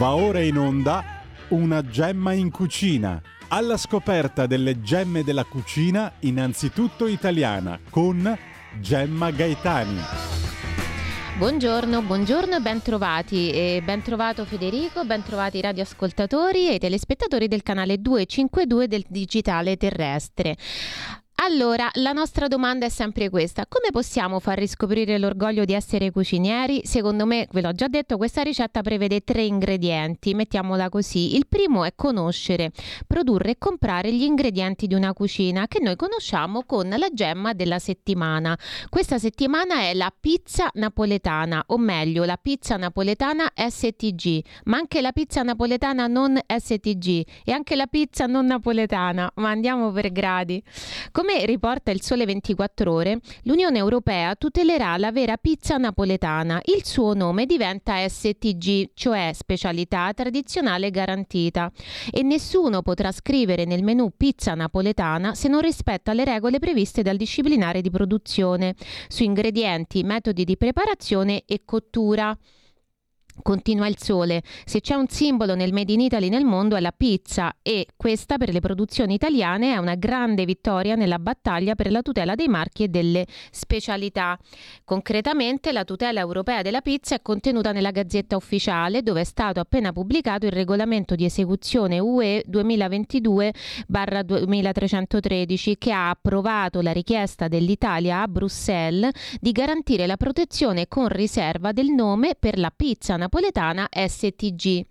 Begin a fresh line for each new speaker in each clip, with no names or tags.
Va ora in onda una gemma in cucina. Alla scoperta delle gemme della cucina, innanzitutto italiana, con Gemma Gaetani.
Buongiorno, buongiorno e bentrovati. E ben trovato Federico, ben trovati i radioascoltatori e i telespettatori del canale 252 del Digitale Terrestre. Allora, la nostra domanda è sempre questa: come possiamo far riscoprire l'orgoglio di essere cucinieri? Secondo me, ve l'ho già detto, questa ricetta prevede tre ingredienti, mettiamola così. Il primo è conoscere, produrre e comprare gli ingredienti di una cucina che noi conosciamo con la gemma della settimana. Questa settimana è la pizza napoletana, o meglio, la pizza napoletana STG, ma anche la pizza napoletana non STG e anche la pizza non napoletana, ma andiamo per gradi. Come come riporta il Sole 24 Ore, l'Unione Europea tutelerà la vera pizza napoletana. Il suo nome diventa STG, cioè specialità tradizionale garantita, e nessuno potrà scrivere nel menù pizza napoletana se non rispetta le regole previste dal disciplinare di produzione su ingredienti, metodi di preparazione e cottura. Continua il sole. Se c'è un simbolo nel Made in Italy nel mondo è la pizza e questa per le produzioni italiane è una grande vittoria nella battaglia per la tutela dei marchi e delle specialità. Concretamente la tutela europea della pizza è contenuta nella Gazzetta Ufficiale dove è stato appena pubblicato il regolamento di esecuzione UE 2022-2313 che ha approvato la richiesta dell'Italia a Bruxelles di garantire la protezione con riserva del nome per la pizza napoletana STG.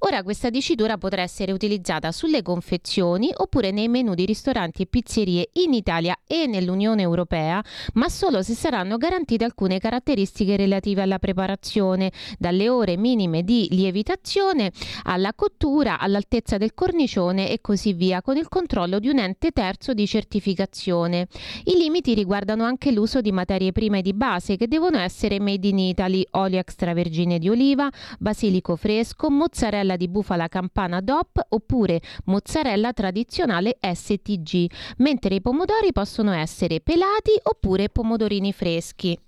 Ora questa dicitura potrà essere utilizzata sulle confezioni oppure nei menu di ristoranti e pizzerie in Italia e nell'Unione Europea, ma solo se saranno garantite alcune caratteristiche relative alla preparazione, dalle ore minime di lievitazione alla cottura, all'altezza del cornicione e così via, con il controllo di un ente terzo di certificazione. I limiti riguardano anche l'uso di materie prime di base che devono essere made in Italy, olio extravergine di oliva, oliva, basilico fresco, mozzarella di bufala campana DOP oppure mozzarella tradizionale STG, mentre i pomodori possono essere pelati oppure pomodorini freschi.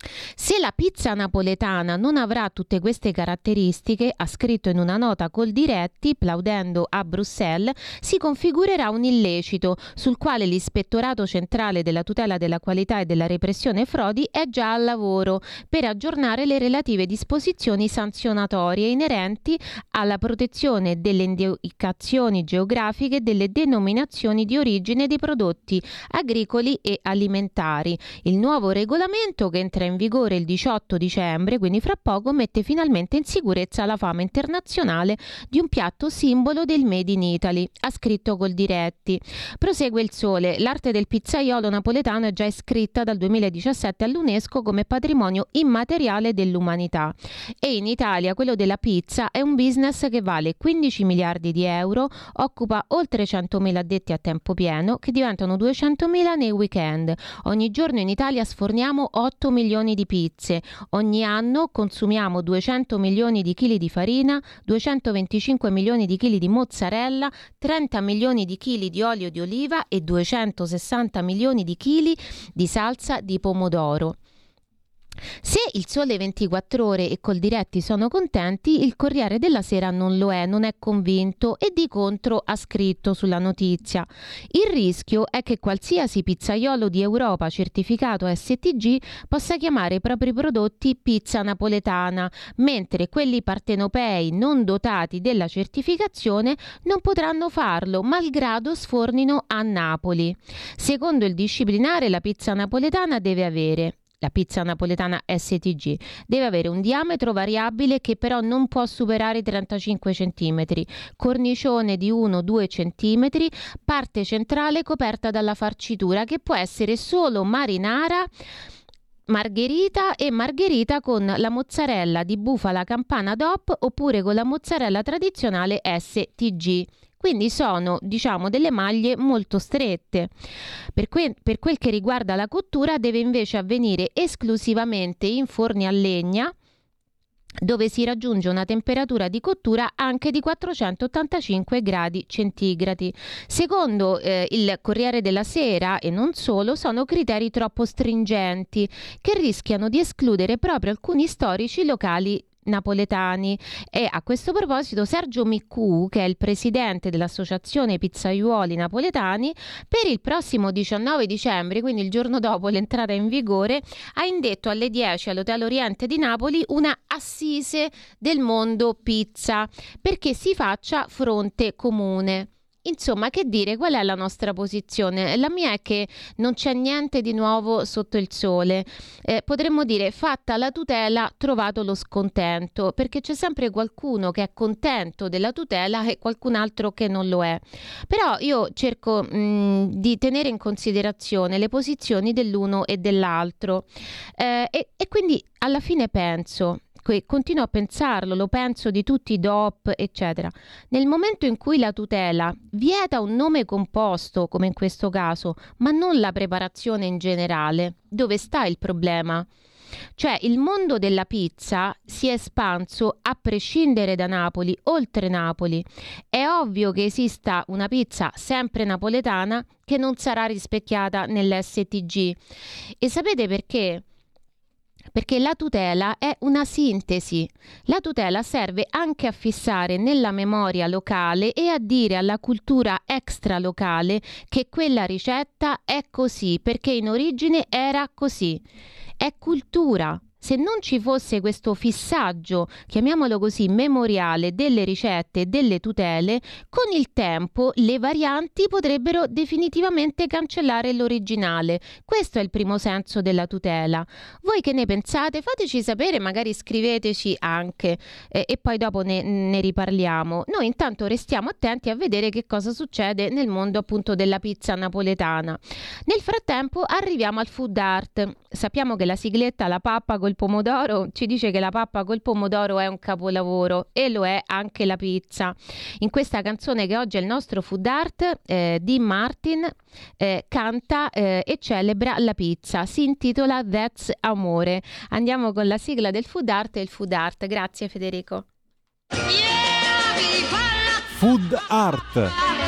Se la pizza napoletana non avrà tutte queste caratteristiche, ha scritto in una nota col diretti, plaudendo a Bruxelles, si configurerà un illecito sul quale l'Ispettorato centrale della tutela della qualità e della repressione frodi è già al lavoro per aggiornare le relative disposizioni sanzionatorie inerenti alla protezione delle indicazioni geografiche delle denominazioni di origine dei prodotti agricoli e alimentari. Il nuovo regolamento che entra in vigore il 18 dicembre, quindi fra poco, mette finalmente in sicurezza la fama internazionale di un piatto simbolo del Made in Italy, ha scritto Goldiretti. Prosegue il sole, l'arte del pizzaiolo napoletano è già iscritta dal 2017 all'UNESCO come patrimonio immateriale dell'umanità e in Italia quello della pizza è un business che vale 15 miliardi di euro, occupa oltre 100.000 addetti a tempo pieno che diventano 200.000 nei weekend. Ogni giorno in Italia sforniamo 8 milioni milioni di pizze. Ogni anno consumiamo 200 milioni di chili di farina, 225 milioni di chili di mozzarella, 30 milioni di chili di olio di oliva e 260 milioni di chili di salsa di pomodoro. Se il Sole 24 Ore e Coldiretti sono contenti, il Corriere della Sera non lo è, non è convinto e di contro ha scritto sulla notizia. Il rischio è che qualsiasi pizzaiolo di Europa certificato STG possa chiamare i propri prodotti pizza napoletana, mentre quelli partenopei non dotati della certificazione non potranno farlo, malgrado sfornino a Napoli. Secondo il disciplinare, la pizza napoletana deve avere la pizza napoletana STG deve avere un diametro variabile che però non può superare i 35 cm, cornicione di 1-2 cm, parte centrale coperta dalla farcitura che può essere solo marinara margherita e margherita con la mozzarella di bufala campana DOP oppure con la mozzarella tradizionale STG. Quindi sono, diciamo, delle maglie molto strette. Per, que- per quel che riguarda la cottura deve invece avvenire esclusivamente in forni a legna dove si raggiunge una temperatura di cottura anche di 485 gradi centigradi. Secondo eh, il Corriere della Sera e non solo, sono criteri troppo stringenti che rischiano di escludere proprio alcuni storici locali napoletani e a questo proposito Sergio Miccu, che è il presidente dell'Associazione Pizzaiuoli Napoletani, per il prossimo 19 dicembre, quindi il giorno dopo l'entrata in vigore, ha indetto alle 10 all'Hotel Oriente di Napoli una assise del mondo pizza perché si faccia fronte comune. Insomma, che dire, qual è la nostra posizione? La mia è che non c'è niente di nuovo sotto il sole. Eh, potremmo dire, fatta la tutela, trovato lo scontento, perché c'è sempre qualcuno che è contento della tutela e qualcun altro che non lo è. Però io cerco mh, di tenere in considerazione le posizioni dell'uno e dell'altro eh, e, e quindi alla fine penso continuo a pensarlo, lo penso di tutti i DOP, eccetera. Nel momento in cui la tutela vieta un nome composto, come in questo caso, ma non la preparazione in generale, dove sta il problema? Cioè il mondo della pizza si è espanso a prescindere da Napoli, oltre Napoli. È ovvio che esista una pizza sempre napoletana che non sarà rispecchiata nell'STG. E sapete perché? Perché la tutela è una sintesi. La tutela serve anche a fissare nella memoria locale e a dire alla cultura extralocale che quella ricetta è così, perché in origine era così. È cultura, se non ci fosse questo fissaggio, chiamiamolo così, memoriale delle ricette e delle tutele, con il tempo le varianti potrebbero definitivamente cancellare l'originale. Questo è il primo senso della tutela. Voi che ne pensate? Fateci sapere, magari scriveteci anche eh, e poi dopo ne, ne riparliamo. Noi intanto restiamo attenti a vedere che cosa succede nel mondo appunto della pizza napoletana. Nel frattempo arriviamo al food art. Sappiamo che la sigletta La Pappa col pomodoro ci dice che la pappa col pomodoro è un capolavoro e lo è anche la pizza. In questa canzone che oggi è il nostro food art, eh, Dean Martin eh, canta eh, e celebra la pizza. Si intitola That's Amore. Andiamo con la sigla del food art e il food art. Grazie Federico.
Food art.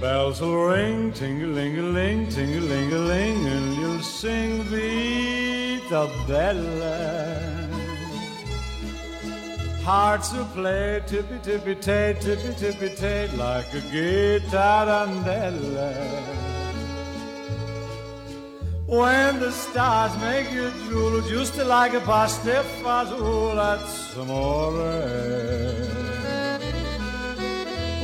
Bells will ring, ting-a-ling-a-ling, ting-a-ling-a-ling, and you'll sing Vita Bella. Hearts will play tippy-tippy-tay, tippy-tippy-tay, like a guitar guitarandella. When the stars make you drool, just like a pasta fazool, that's amore.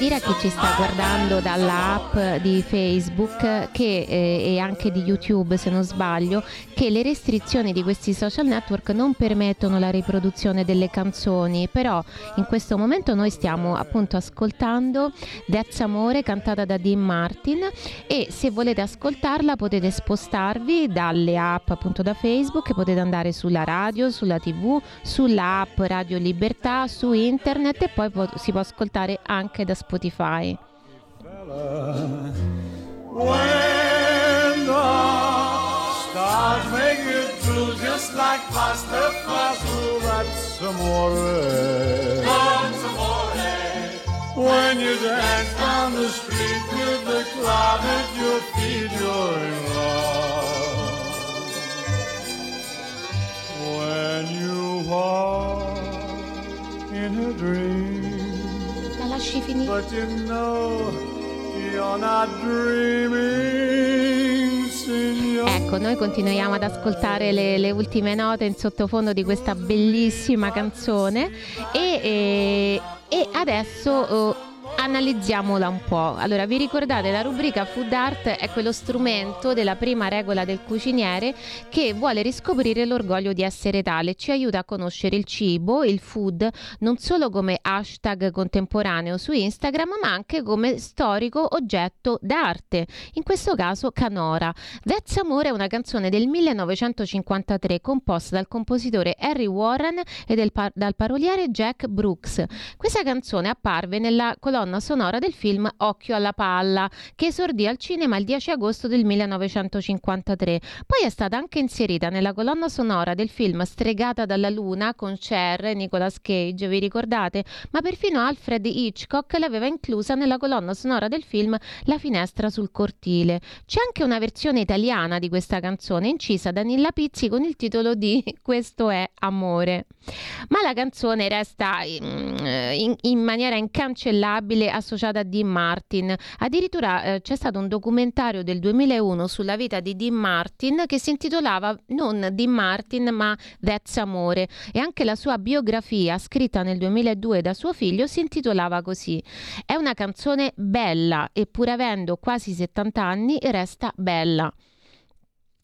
Dire a chi ci sta guardando dall'app di Facebook che, eh, e anche di YouTube se non sbaglio che le restrizioni di questi social network non permettono la riproduzione delle canzoni. Però in questo momento noi stiamo appunto ascoltando That's Amore cantata da Dean Martin. E se volete ascoltarla potete spostarvi dalle app appunto da Facebook potete andare sulla radio, sulla tv, sulla app Radio Libertà, su internet e poi po- si può ascoltare anche da Spotify Spotify. When the stars make it blue just like pasta fazool, that's amore. That's amore. When you dance down the street with the cloud at your feet, you're in love. When you walk
in her dreams.
Lasci finire?
But you know you're not dreaming, signor.
Ecco, noi continuiamo ad ascoltare le, le ultime note in sottofondo di questa bellissima canzone e, e, e adesso... eh, Analizziamola un po'. Allora, vi ricordate la rubrica Food Art è quello strumento della prima regola del cuciniere che vuole riscoprire l'orgoglio di essere tale, ci aiuta a conoscere il cibo, il food, non solo come hashtag contemporaneo su Instagram, ma anche come storico oggetto d'arte, in questo caso canora. That's Amore è una canzone del 1953 composta dal compositore Harry Warren e pa- dal paroliere Jack Brooks. Questa canzone apparve nella colonna sonora del film Occhio alla palla, che esordì al cinema il 10 agosto del 1953. Poi è stata anche inserita nella colonna sonora del film Stregata dalla luna con Cher e Nicolas Cage, vi ricordate? Ma perfino Alfred Hitchcock l'aveva inclusa nella colonna sonora del film La finestra sul cortile. C'è anche una versione italiana di questa canzone incisa da Nilla Pizzi con il titolo di Questo è amore. Ma la canzone resta mm, in, in maniera incancellabile associata a Dean Martin. Addirittura eh, c'è stato un documentario del 2001 sulla vita di Dean Martin che si intitolava non Dean Martin ma That's Amore e anche la sua biografia scritta nel 2002 da suo figlio si intitolava così. È una canzone bella e pur avendo quasi 70 anni resta bella.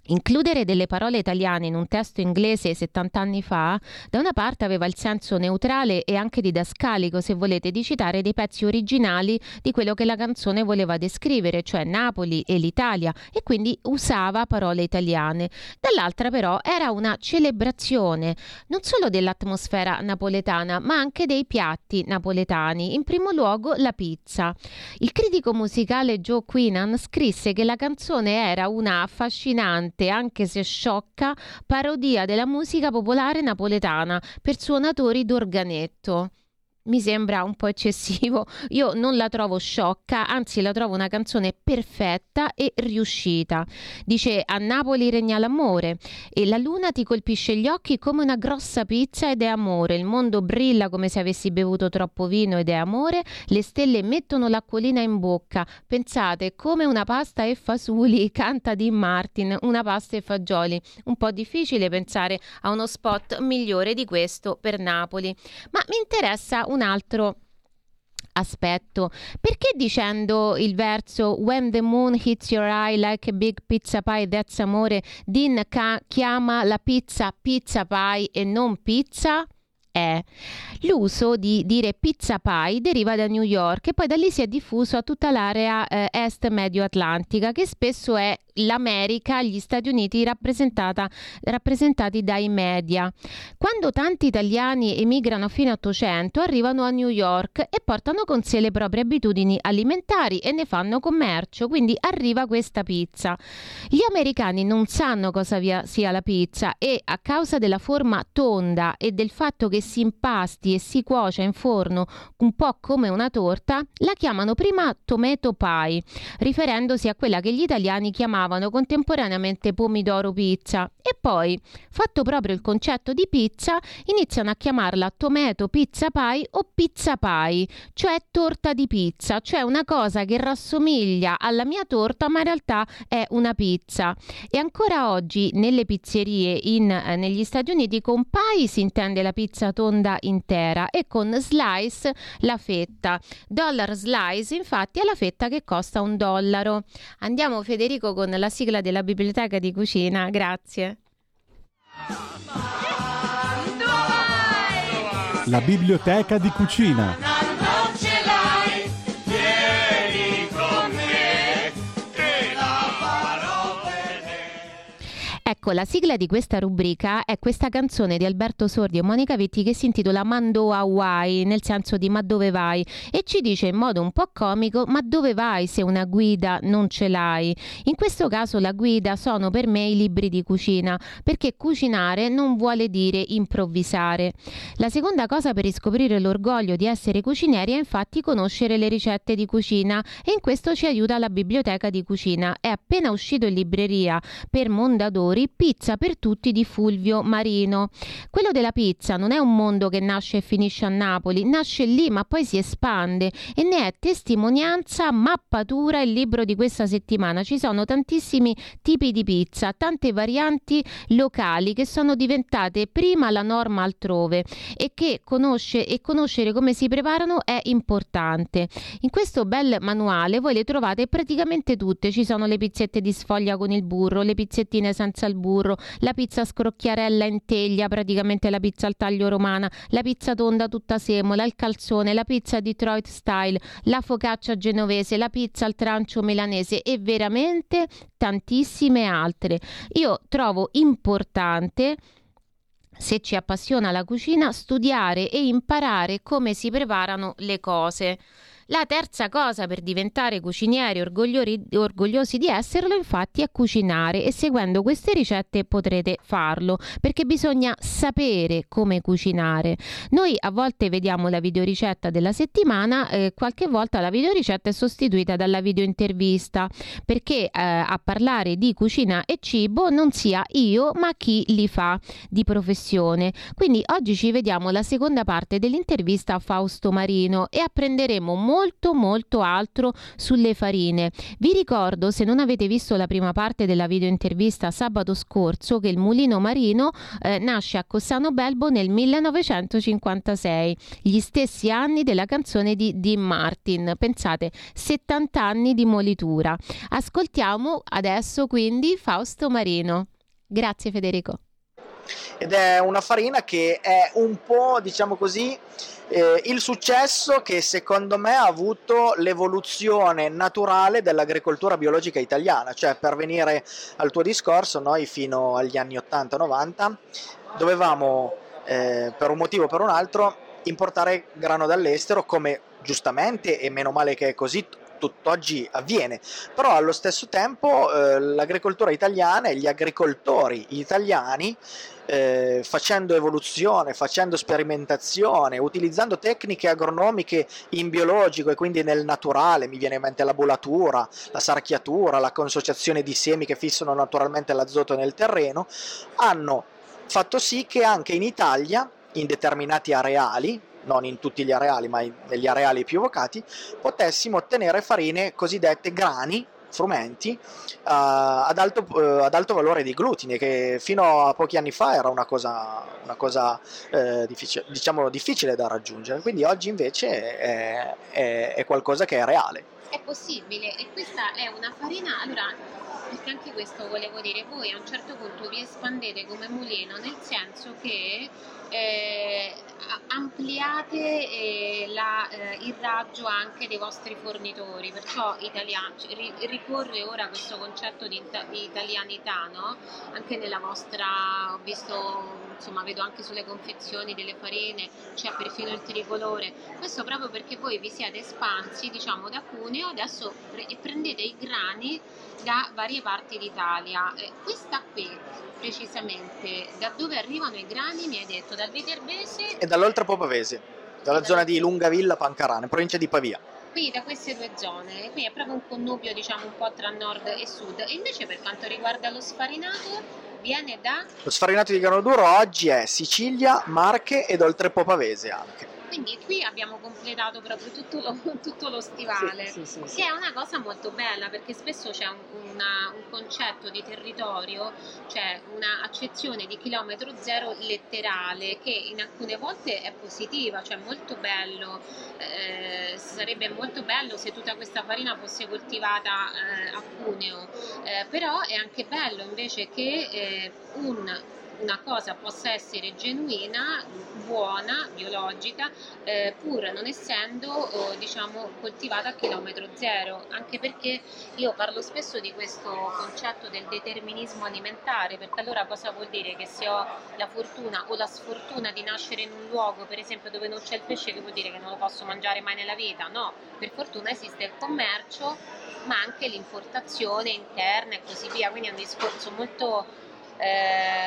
Includere delle parole italiane in un testo inglese 70 anni fa, da una parte aveva il senso neutrale e anche didascalico, se volete, di citare dei pezzi originali di quello che la canzone voleva descrivere, cioè Napoli e l'Italia, e quindi usava parole italiane. Dall'altra però era una celebrazione non solo dell'atmosfera napoletana, ma anche dei piatti napoletani, in primo luogo la pizza. Il critico musicale Joe Queenan scrisse che la canzone era una affascinante anche se sciocca, parodia della musica popolare napoletana per suonatori d'organetto mi sembra un po' eccessivo. Io non la trovo sciocca, anzi la trovo una canzone perfetta e riuscita. Dice a Napoli regna l'amore e la luna ti colpisce gli occhi come una grossa pizza ed è amore. Il mondo brilla come se avessi bevuto troppo vino ed è amore. Le stelle mettono l'acquolina in bocca. Pensate come una pasta e fasuli, canta Dean Martin, una pasta e fagioli. Un po' difficile pensare a uno spot migliore di questo per Napoli. Ma mi interessa un altro aspetto. Perché dicendo il verso When the moon hits your eye like a big pizza pie, that's amore, Dean ca- chiama la pizza pizza pie e non pizza? È. L'uso di dire pizza pie deriva da New York e poi da lì si è diffuso a tutta l'area eh, est medio-atlantica che spesso è l'America, gli Stati Uniti rappresentati dai media. Quando tanti italiani emigrano a fine 800 arrivano a New York e portano con sé le proprie abitudini alimentari e ne fanno commercio, quindi arriva questa pizza. Gli americani non sanno cosa sia la pizza e a causa della forma tonda e del fatto che si impasti e si cuocia in forno un po' come una torta, la chiamano prima tomato pie, riferendosi a quella che gli italiani chiamavano contemporaneamente pomidoro pizza e poi, fatto proprio il concetto di pizza, iniziano a chiamarla tomato pizza pie o pizza pie, cioè torta di pizza, cioè una cosa che rassomiglia alla mia torta ma in realtà è una pizza. E ancora oggi nelle pizzerie in, eh, negli Stati Uniti con pie si intende la pizza tonda intera e con slice la fetta. Dollar slice infatti è la fetta che costa un dollaro. Andiamo Federico con la sigla della biblioteca di cucina, grazie.
La biblioteca di cucina.
Ecco, la sigla di questa rubrica è questa canzone di Alberto Sordi e Monica Vitti che si intitola Mando Hawaii, nel senso di ma dove vai? E ci dice in modo un po' comico ma dove vai se una guida non ce l'hai? In questo caso la guida sono per me i libri di cucina, perché cucinare non vuole dire improvvisare. La seconda cosa per riscoprire l'orgoglio di essere cucinieri è infatti conoscere le ricette di cucina e in questo ci aiuta la biblioteca di cucina. È appena uscito in libreria per Mondadori Pizza per tutti di Fulvio Marino. Quello della pizza non è un mondo che nasce e finisce a Napoli, nasce lì ma poi si espande e ne è testimonianza, mappatura il libro di questa settimana. Ci sono tantissimi tipi di pizza, tante varianti locali che sono diventate prima la norma altrove e che conosce e conoscere come si preparano è importante. In questo bel manuale voi le trovate praticamente tutte, ci sono le pizzette di sfoglia con il burro, le pizzettine senza il burro, la pizza scrocchiarella in teglia, praticamente la pizza al taglio romana, la pizza tonda tutta semola, il calzone, la pizza Detroit style, la focaccia genovese, la pizza al trancio milanese e veramente tantissime altre. Io trovo importante se ci appassiona la cucina, studiare e imparare come si preparano le cose. La terza cosa per diventare cucinieri orgogliosi di esserlo infatti è cucinare e seguendo queste ricette potrete farlo perché bisogna sapere come cucinare. Noi a volte vediamo la videoricetta della settimana, eh, qualche volta la videoricetta è sostituita dalla videointervista perché eh, a parlare di cucina e cibo non sia io ma chi li fa di professione. Quindi oggi ci vediamo la seconda parte dell'intervista a Fausto Marino e apprenderemo molto molto molto altro sulle farine. Vi ricordo, se non avete visto la prima parte della video intervista sabato scorso, che il mulino marino eh, nasce a Cossano Belbo nel 1956, gli stessi anni della canzone di Dean Martin. Pensate, 70 anni di molitura. Ascoltiamo adesso quindi Fausto Marino. Grazie Federico.
Ed è una farina che è un po', diciamo così, eh, il successo che secondo me ha avuto l'evoluzione naturale dell'agricoltura biologica italiana, cioè per venire al tuo discorso, noi fino agli anni 80-90 dovevamo eh, per un motivo o per un altro importare grano dall'estero come giustamente e meno male che è così tutt'oggi avviene, però allo stesso tempo eh, l'agricoltura italiana e gli agricoltori italiani eh, facendo evoluzione, facendo sperimentazione, utilizzando tecniche agronomiche in biologico e quindi nel naturale, mi viene in mente la bulatura, la sarchiatura, la consociazione di semi che fissano naturalmente l'azoto nel terreno, hanno fatto sì che anche in Italia, in determinati areali, non in tutti gli areali, ma negli areali più evocati, potessimo ottenere farine cosiddette grani frumenti uh, ad, alto, uh, ad, alto, valore di glutine, che fino a pochi anni fa era una cosa, una cosa uh, difficile, diciamo, difficile da raggiungere, quindi oggi invece è, è, è qualcosa che è reale.
È possibile e questa è una farina, allora perché anche questo volevo dire, voi a un certo punto vi espandete come mulino nel senso che eh, ampliate eh, la, eh, il raggio anche dei vostri fornitori, perciò italiani, ricorre ora questo concetto di, di italianità, no? anche nella vostra, ho visto, insomma vedo anche sulle confezioni delle farine, c'è perfino il tricolore, questo proprio perché voi vi siete espansi diciamo da Cuneo adesso pre- e prendete i grani da varie parti d'Italia. Eh, questa qui precisamente, da dove arrivano i grani mi hai detto? Dal Viterbese?
E dall'Oltrepo Pavese, dalla zona di Lungavilla, Pancarane, provincia di Pavia.
Quindi da queste due zone, quindi è proprio un connubio diciamo un po' tra nord e sud. E invece per quanto riguarda lo sfarinato, viene da...
Lo sfarinato di grano duro oggi è Sicilia, Marche ed Oltrepo Pavese anche.
Quindi qui abbiamo completato proprio tutto lo, tutto lo stivale, sì, sì, sì, che è una cosa molto bella perché spesso c'è un, una, un concetto di territorio, cioè un'accezione di chilometro zero letterale che in alcune volte è positiva, cioè molto bello, eh, sarebbe molto bello se tutta questa farina fosse coltivata eh, a Cuneo, eh, però è anche bello invece che eh, un una cosa possa essere genuina, buona, biologica, eh, pur non essendo eh, diciamo, coltivata a chilometro zero, anche perché io parlo spesso di questo concetto del determinismo alimentare, perché allora cosa vuol dire? Che se ho la fortuna o la sfortuna di nascere in un luogo, per esempio, dove non c'è il pesce, che vuol dire che non lo posso mangiare mai nella vita? No, per fortuna esiste il commercio, ma anche l'importazione interna e così via, quindi è un discorso molto eh,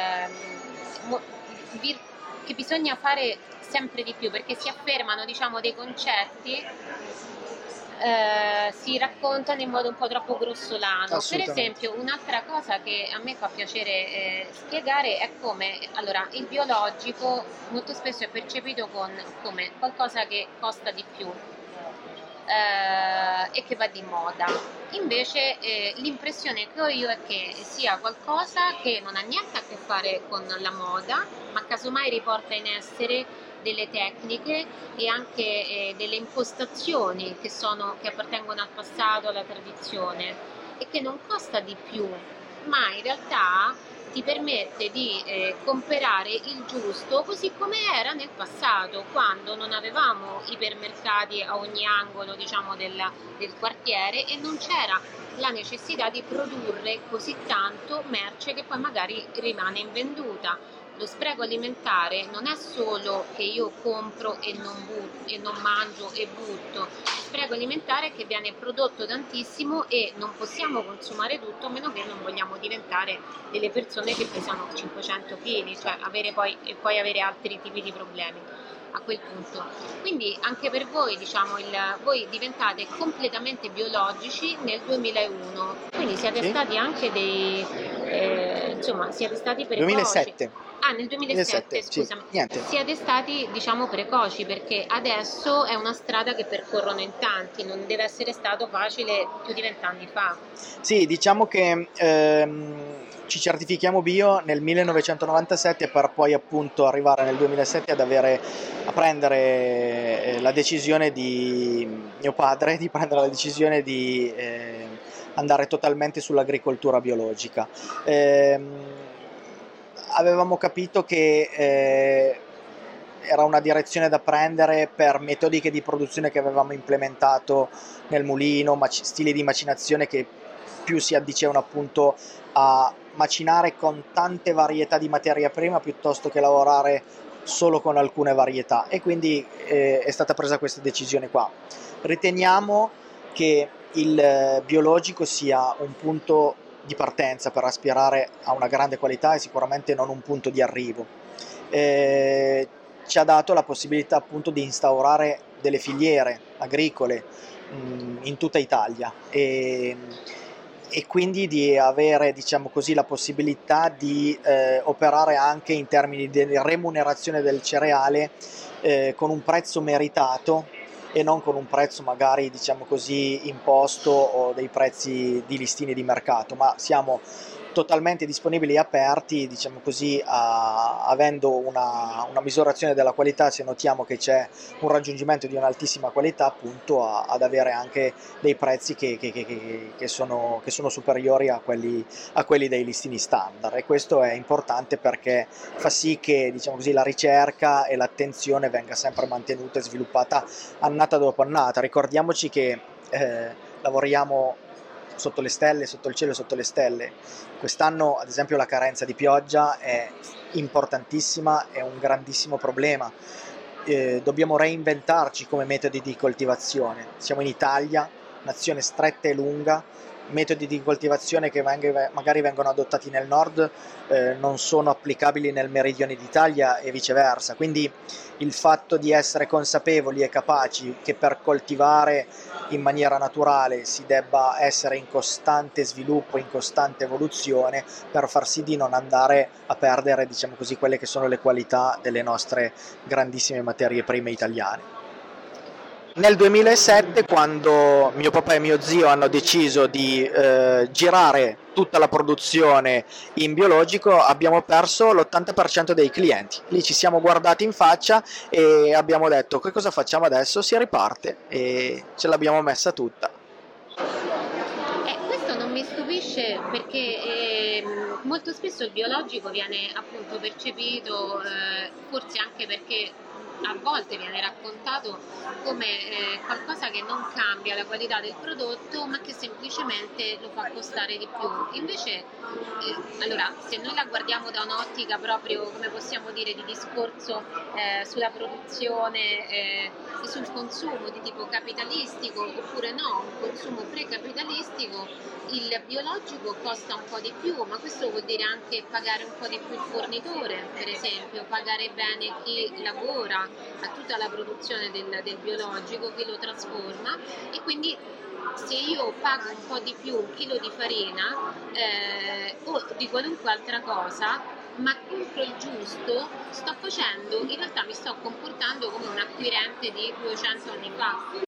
che bisogna fare sempre di più perché si affermano diciamo, dei concetti eh, si raccontano in modo un po' troppo grossolano. Per esempio, un'altra cosa che a me fa piacere eh, spiegare è come allora, il biologico molto spesso è percepito con, come qualcosa che costa di più. Eh, e che va di moda. Invece eh, l'impressione che ho io è che sia qualcosa che non ha niente a che fare con la moda, ma casomai riporta in essere delle tecniche e anche eh, delle impostazioni che, sono, che appartengono al passato, alla tradizione e che non costa di più, ma in realtà ti permette di eh, comprare il giusto così come era nel passato, quando non avevamo ipermercati a ogni angolo diciamo, del, del quartiere e non c'era la necessità di produrre così tanto merce che poi magari rimane invenduta lo spreco alimentare non è solo che io compro e non, butto, e non mangio e butto, lo spreco alimentare è che viene prodotto tantissimo e non possiamo consumare tutto a meno che non vogliamo diventare delle persone che pesano 500 kg, cioè avere poi, e poi avere altri tipi di problemi a quel punto. Quindi anche per voi, diciamo, il, voi diventate completamente biologici nel 2001, quindi siete sì. stati anche dei, eh, insomma, siete stati precoci.
2007.
Ah, nel 2007, 2007 scusami. Sì. Siete stati, diciamo, precoci perché adesso è una strada che percorrono in tanti, non deve essere stato facile più di vent'anni fa.
Sì, diciamo che ehm, ci certifichiamo bio nel 1997 per poi appunto arrivare nel 2007 ad avere, a prendere eh, la decisione di mio padre, di prendere la decisione di eh, andare totalmente sull'agricoltura biologica. Eh, avevamo capito che eh, era una direzione da prendere per metodiche di produzione che avevamo implementato nel mulino, mac- stili di macinazione che più si addicevano appunto a macinare con tante varietà di materia prima piuttosto che lavorare solo con alcune varietà e quindi eh, è stata presa questa decisione qua. Riteniamo che il eh, biologico sia un punto di partenza per aspirare a una grande qualità e sicuramente non un punto di arrivo. Eh, ci ha dato la possibilità appunto di instaurare delle filiere agricole mh, mm, in tutta Italia e, e, quindi di avere diciamo così, la possibilità di eh, operare anche in termini di remunerazione del cereale eh, con un prezzo meritato e non con un prezzo magari diciamo così imposto o dei prezzi di listini di mercato, ma siamo totalmente disponibili e aperti, diciamo così, a, avendo una, una, misurazione della qualità, se notiamo che c'è un raggiungimento di un'altissima qualità, appunto a, ad avere anche dei prezzi che, che, che, che sono, sono, superiori a quelli, a quelli, dei listini standard e questo è importante perché fa sì che diciamo così, la ricerca e l'attenzione venga sempre mantenuta e sviluppata annata dopo annata. Ricordiamoci che eh, lavoriamo sotto le stelle, sotto il cielo, sotto le stelle. Quest'anno, ad esempio, la carenza di pioggia è importantissima, è un grandissimo problema. Eh, dobbiamo reinventarci come metodi di coltivazione. Siamo in Italia, nazione stretta e lunga, metodi di coltivazione che magari vengono adottati nel nord eh, non sono applicabili nel meridione d'Italia e viceversa. Quindi il fatto di essere consapevoli e capaci che per coltivare in maniera naturale si debba essere in costante sviluppo, in costante evoluzione per far sì di non andare a perdere, diciamo così, quelle che sono le qualità delle nostre grandissime materie prime italiane. Nel 2007, quando mio papà e mio zio hanno deciso di eh, girare tutta la produzione in biologico, abbiamo perso l'80% dei clienti. Lì ci siamo guardati in faccia e abbiamo detto che cosa facciamo adesso? Si riparte e ce l'abbiamo messa tutta.
Eh, questo non mi stupisce perché eh, molto spesso il biologico viene appunto percepito, eh, forse anche perché a volte viene raccontato come eh, qualcosa che non cambia la qualità del prodotto ma che semplicemente lo fa costare di più. Invece, eh, allora, se noi la guardiamo da un'ottica proprio, come possiamo dire, di discorso eh, sulla produzione eh, e sul consumo di tipo capitalistico oppure no, un consumo precapitalistico, il biologico costa un po' di più, ma questo vuol dire anche pagare un po' di più il fornitore, per esempio, pagare bene chi lavora, a tutta la produzione del, del biologico, chi lo trasforma e quindi se io pago un po' di più un chilo di farina eh, o di qualunque altra cosa, ma compro il giusto, sto facendo, in realtà mi sto comportando come un acquirente di 200 anni fa.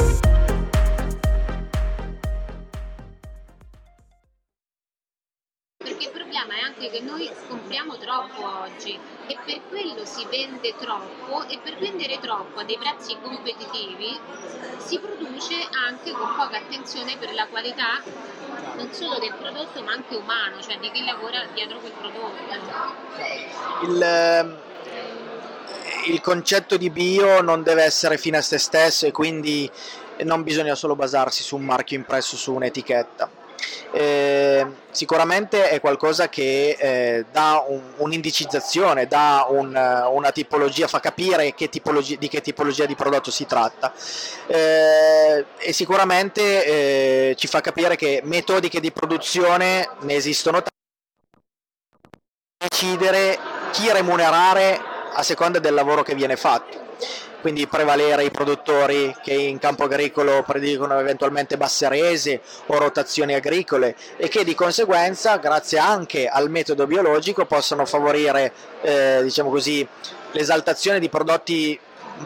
Si vende troppo e per vendere troppo a dei prezzi competitivi si produce anche con poca attenzione per la qualità non solo del prodotto ma anche umano, cioè di chi lavora dietro quel prodotto.
Il, ehm, il concetto di bio non deve essere fine a se stesso e quindi non bisogna solo basarsi su un marchio impresso su un'etichetta eh, sicuramente è qualcosa che eh, dà un, un'indicizzazione, dà un, una tipologia, fa capire che tipologia, di che tipologia di prodotto si tratta. Eh, e sicuramente eh, ci fa capire che metodiche di produzione ne esistono tante decidere chi remunerare a seconda del lavoro che viene fatto quindi prevalere i produttori che in campo agricolo predicono eventualmente basse rese o rotazioni agricole e che di conseguenza grazie anche al metodo biologico possono favorire eh, diciamo così, l'esaltazione di prodotti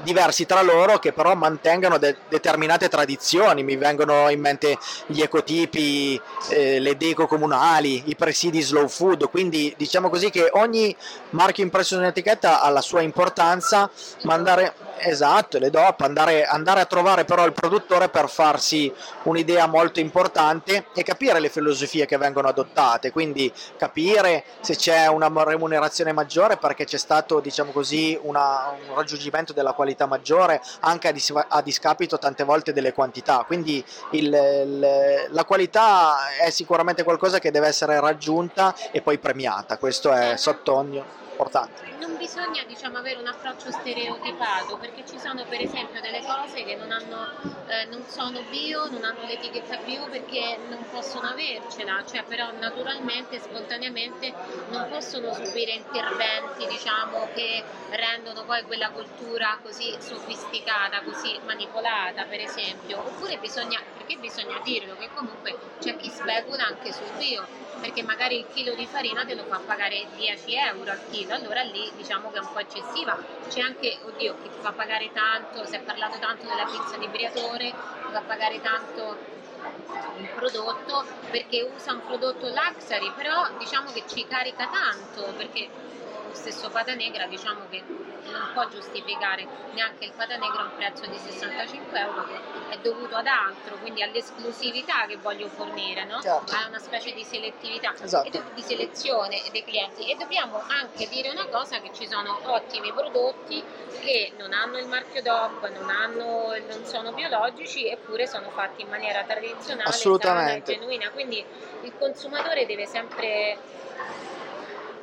diversi tra loro che però mantengano de- determinate tradizioni, mi vengono in mente gli ecotipi, eh, le deco comunali, i presidi slow food, quindi diciamo così che ogni marchio impresso su un'etichetta ha la sua importanza, ma andare Esatto, le DOP, andare, andare, a trovare però il produttore per farsi un'idea molto importante e capire le filosofie che vengono adottate, quindi capire se c'è una remunerazione maggiore perché c'è stato diciamo così, una, un raggiungimento della qualità maggiore anche a, dis- a discapito tante volte delle quantità, quindi il, il, la qualità è sicuramente qualcosa che deve essere raggiunta e poi premiata, questo è sottogno importante.
Non bisogna diciamo, avere un approccio stereotipato perché ci sono per esempio delle cose che non, hanno, eh, non sono bio, non hanno l'etichetta bio perché non possono avercela, cioè però naturalmente, spontaneamente non possono subire interventi diciamo, che rendono poi quella cultura così sofisticata, così manipolata per esempio, oppure bisogna, perché bisogna dirlo che comunque c'è chi specula anche sul bio perché magari il chilo di farina te lo fa pagare 10 euro al chilo, allora lì diciamo che è un po' eccessiva. C'è anche, oddio, chi ti fa pagare tanto, si è parlato tanto della pizza di Briatore, ti fa pagare tanto un prodotto perché usa un prodotto luxury, però diciamo che ci carica tanto perché stesso pata negra diciamo che non può giustificare neanche il pata negra a un prezzo di 65 euro che è dovuto ad altro, quindi all'esclusività che voglio fornire, no? certo. a una specie di selettività esatto. e di selezione dei clienti e dobbiamo anche dire una cosa che ci sono ottimi prodotti che non hanno il marchio DOP, non, hanno, non sono biologici eppure sono fatti in maniera tradizionale, sana e genuina, quindi il consumatore deve sempre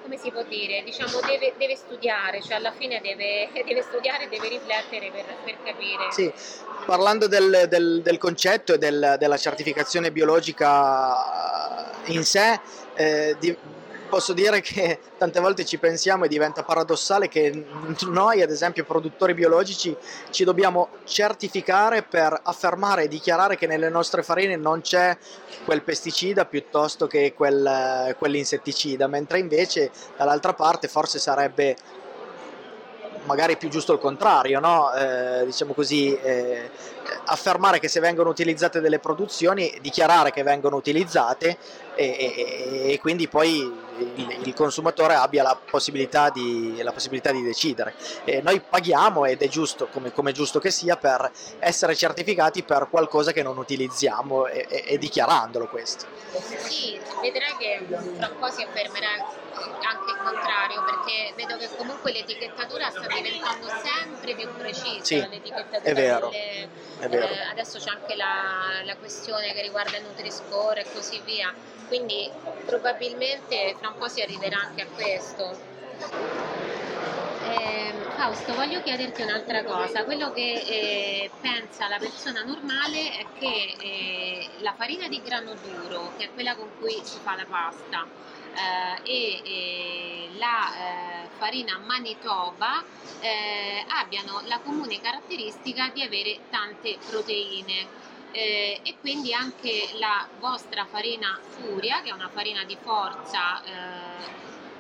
come si può dire, diciamo deve, deve studiare, cioè alla fine deve, deve studiare deve riflettere per, per capire.
Sì, parlando del, del- del concetto e del- della certificazione biologica in sé, eh, di- posso dire che tante volte ci pensiamo e diventa paradossale che noi, ad esempio produttori biologici, ci dobbiamo certificare per affermare e dichiarare che nelle nostre farine non c'è quel pesticida piuttosto che quel, quell'insetticida, mentre invece dall'altra parte forse sarebbe magari più giusto il contrario, no? Eh, diciamo così, eh, affermare che se vengono utilizzate delle produzioni, dichiarare che vengono utilizzate e, e- e quindi poi il, il consumatore abbia la possibilità di, la possibilità di decidere. E noi paghiamo ed è giusto, come, come è giusto che sia, per essere certificati per qualcosa che non utilizziamo e, e- e dichiarandolo questo.
Sì, vedrai che tra un po' si affermerà anche il contrario, perché vedo che comunque l'etichettatura sta diventando sempre più precisa.
Sì,
l'etichettatura
è vero,
delle-
è vero.
eh, adesso c'è anche la, la questione che riguarda il Nutri-Score e così via, quindi probabilmente fra un po' si arriverà anche a questo. Ehm, Fausto, voglio chiederti un'altra cosa. Quello che eh, pensa la persona normale è che eh, la farina di grano duro, che è quella con cui si fa la pasta, eh, e eh, la eh, farina Manitoba eh, abbiano la comune caratteristica di avere tante proteine. Eh, e quindi anche la vostra farina Furia, che è una farina di forza eh,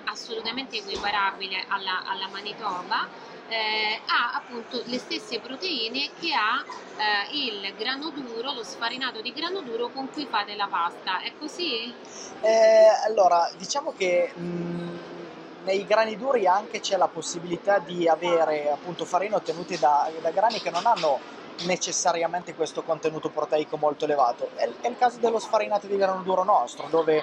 assolutamente equiparabile alla, alla Manitoba, eh, ha appunto le stesse proteine che ha eh, il grano duro, lo sfarinato di grano duro con cui fate la pasta. È così?
Eh, allora, diciamo che mh, nei grani duri anche c'è la possibilità di avere appunto farine ottenute da, da grani che non hanno necessariamente questo contenuto proteico molto elevato. È, è il caso dello sfarinato di grano duro nostro, dove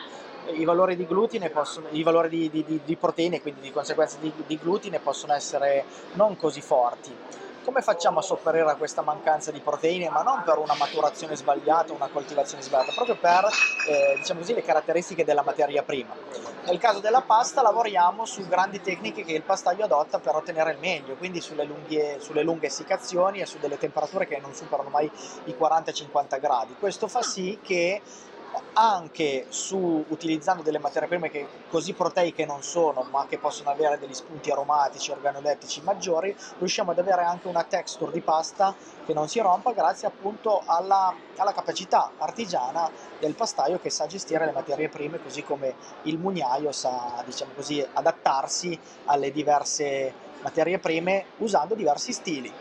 i valori di glutine possono, i valori di, di- di- di proteine, quindi di conseguenza di, di glutine, possono essere non così forti. Come facciamo a sopperire a questa mancanza di proteine, ma non per una maturazione sbagliata, una coltivazione sbagliata, proprio per eh, diciamo così, le caratteristiche della materia prima. Nel caso della pasta lavoriamo su grandi tecniche che il pastaio adotta per ottenere il meglio, quindi sulle, lunghe- sulle lunghe essiccazioni e su delle temperature che non superano mai i 40-50 gradi. Questo fa sì che anche su utilizzando delle materie prime che così proteiche non sono, ma che possono avere degli spunti aromatici, organolettici maggiori, riusciamo ad avere anche una texture di pasta che non si rompa grazie appunto alla, alla capacità artigiana del pastaio che sa gestire le materie prime, così come il mugnaio sa, diciamo così, adattarsi alle diverse materie prime usando diversi stili.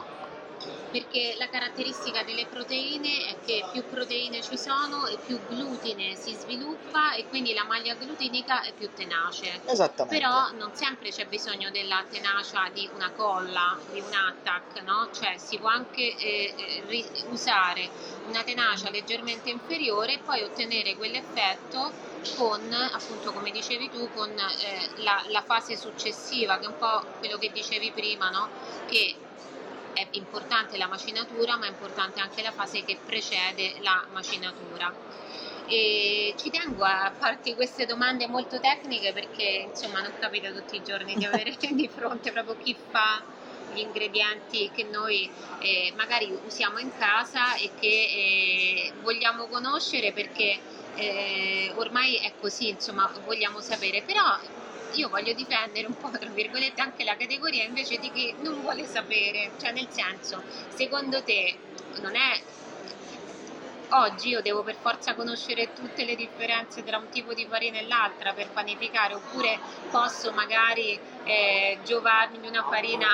Perché la caratteristica delle proteine è che più proteine ci sono e più glutine si sviluppa e quindi la maglia glutenica è più tenace.
Esattamente.
Però non sempre c'è bisogno della tenacia di una colla, di un attack, no? Cioè si può anche eh, eh, usare una tenacia leggermente inferiore e poi ottenere quell'effetto con, appunto come dicevi tu, con eh, la, la fase successiva, che è un po' quello che dicevi prima, no? Che è importante la macinatura, ma è importante anche la fase che precede la macinatura. E ci tengo a farti queste domande molto tecniche perché insomma non capita tutti i giorni di avere di fronte proprio chi fa gli ingredienti che noi eh, magari usiamo in casa e che eh, vogliamo conoscere perché eh, ormai è così, insomma, vogliamo sapere, però io voglio difendere un po', tra virgolette, anche la categoria invece di chi non vuole sapere, cioè nel senso, secondo te non è oggi io devo per forza conoscere tutte le differenze tra un tipo di farina e l'altra per panificare oppure posso magari eh, giovarmi di una farina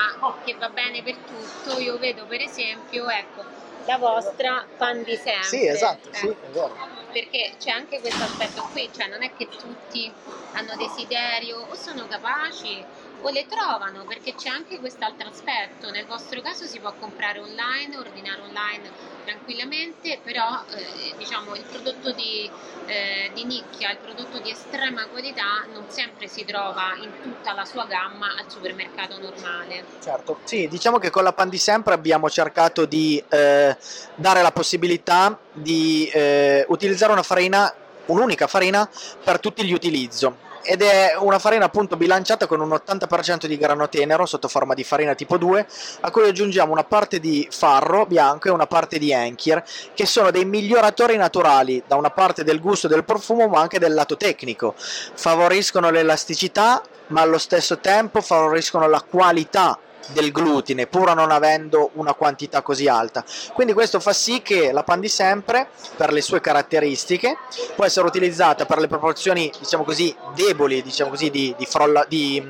che va bene per tutto? Io vedo per esempio ecco la vostra pan di sempre.
Sì, esatto, sì,
ecco
è vero.
Perché c'è anche questo aspetto qui, cioè non è che tutti hanno desiderio o sono capaci o le trovano, perché c'è anche quest'altro aspetto. Nel vostro caso si può comprare online, ordinare online tranquillamente, però eh, diciamo il prodotto di, eh, di nicchia, il prodotto di estrema qualità non sempre si trova in tutta la sua gamma al supermercato normale.
Certo, sì, diciamo che con la Pan di sempre abbiamo cercato di eh, dare la possibilità di eh, utilizzare una farina, un'unica farina per tutti gli utilizzo. Ed è una farina appunto bilanciata con un 80% di grano tenero sotto forma di farina tipo 2 a cui aggiungiamo una parte di farro bianco e una parte di enkir che sono dei miglioratori naturali da una parte del gusto e del profumo ma anche del lato tecnico. Favoriscono l'elasticità ma allo stesso tempo favoriscono la qualità del glutine pur non avendo una quantità così alta. Quindi questo fa sì che la pan di sempre per le sue caratteristiche può essere utilizzata per le proporzioni diciamo così deboli diciamo così di, di, frolla, di,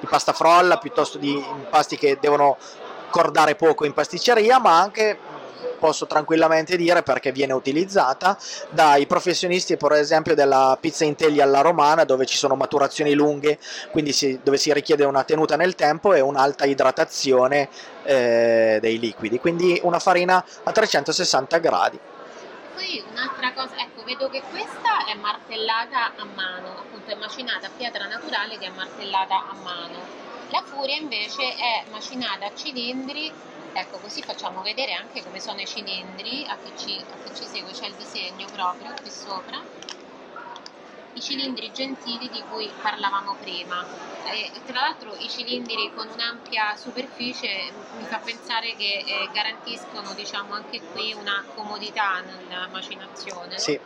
di pasta frolla piuttosto di impasti che devono cordare poco in pasticceria ma anche posso tranquillamente dire perché viene utilizzata dai professionisti per esempio della pizza in teglia alla romana dove ci sono maturazioni lunghe quindi si, dove si richiede una tenuta nel tempo e un'alta idratazione eh, dei liquidi quindi una farina a 360 gradi
poi un'altra cosa, ecco, vedo che questa è martellata a mano, appunto è macinata a pietra naturale che è martellata a mano. La furia invece è macinata a cilindri Ecco, così facciamo vedere anche come sono i cilindri, a chi ci, a chi ci segue c'è il disegno proprio qui sopra, i cilindri gentili di cui parlavamo prima. E, tra l'altro i cilindri con un'ampia superficie mi fa pensare che eh, garantiscono diciamo, anche qui una comodità nella macinazione.
Sì.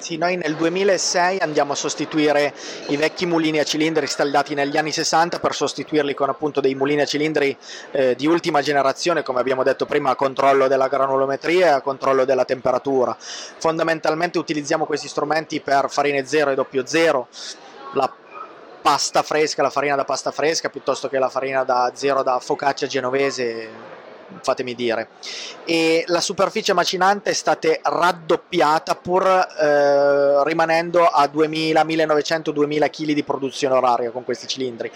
Sì, noi nel 2006 andiamo a sostituire i vecchi mulini a cilindri installati negli anni 60 per sostituirli con appunto dei mulini a cilindri eh, di ultima generazione, come abbiamo detto prima, a controllo della granulometria e a controllo della temperatura. Fondamentalmente utilizziamo questi strumenti per farine 0 e 00, la pasta fresca, la farina da pasta fresca piuttosto che la farina da zero da focaccia genovese fatemi dire. E la superficie macinante è stata raddoppiata pur eh, rimanendo a 2000, 1900, 2000 kg di produzione oraria con questi cilindri.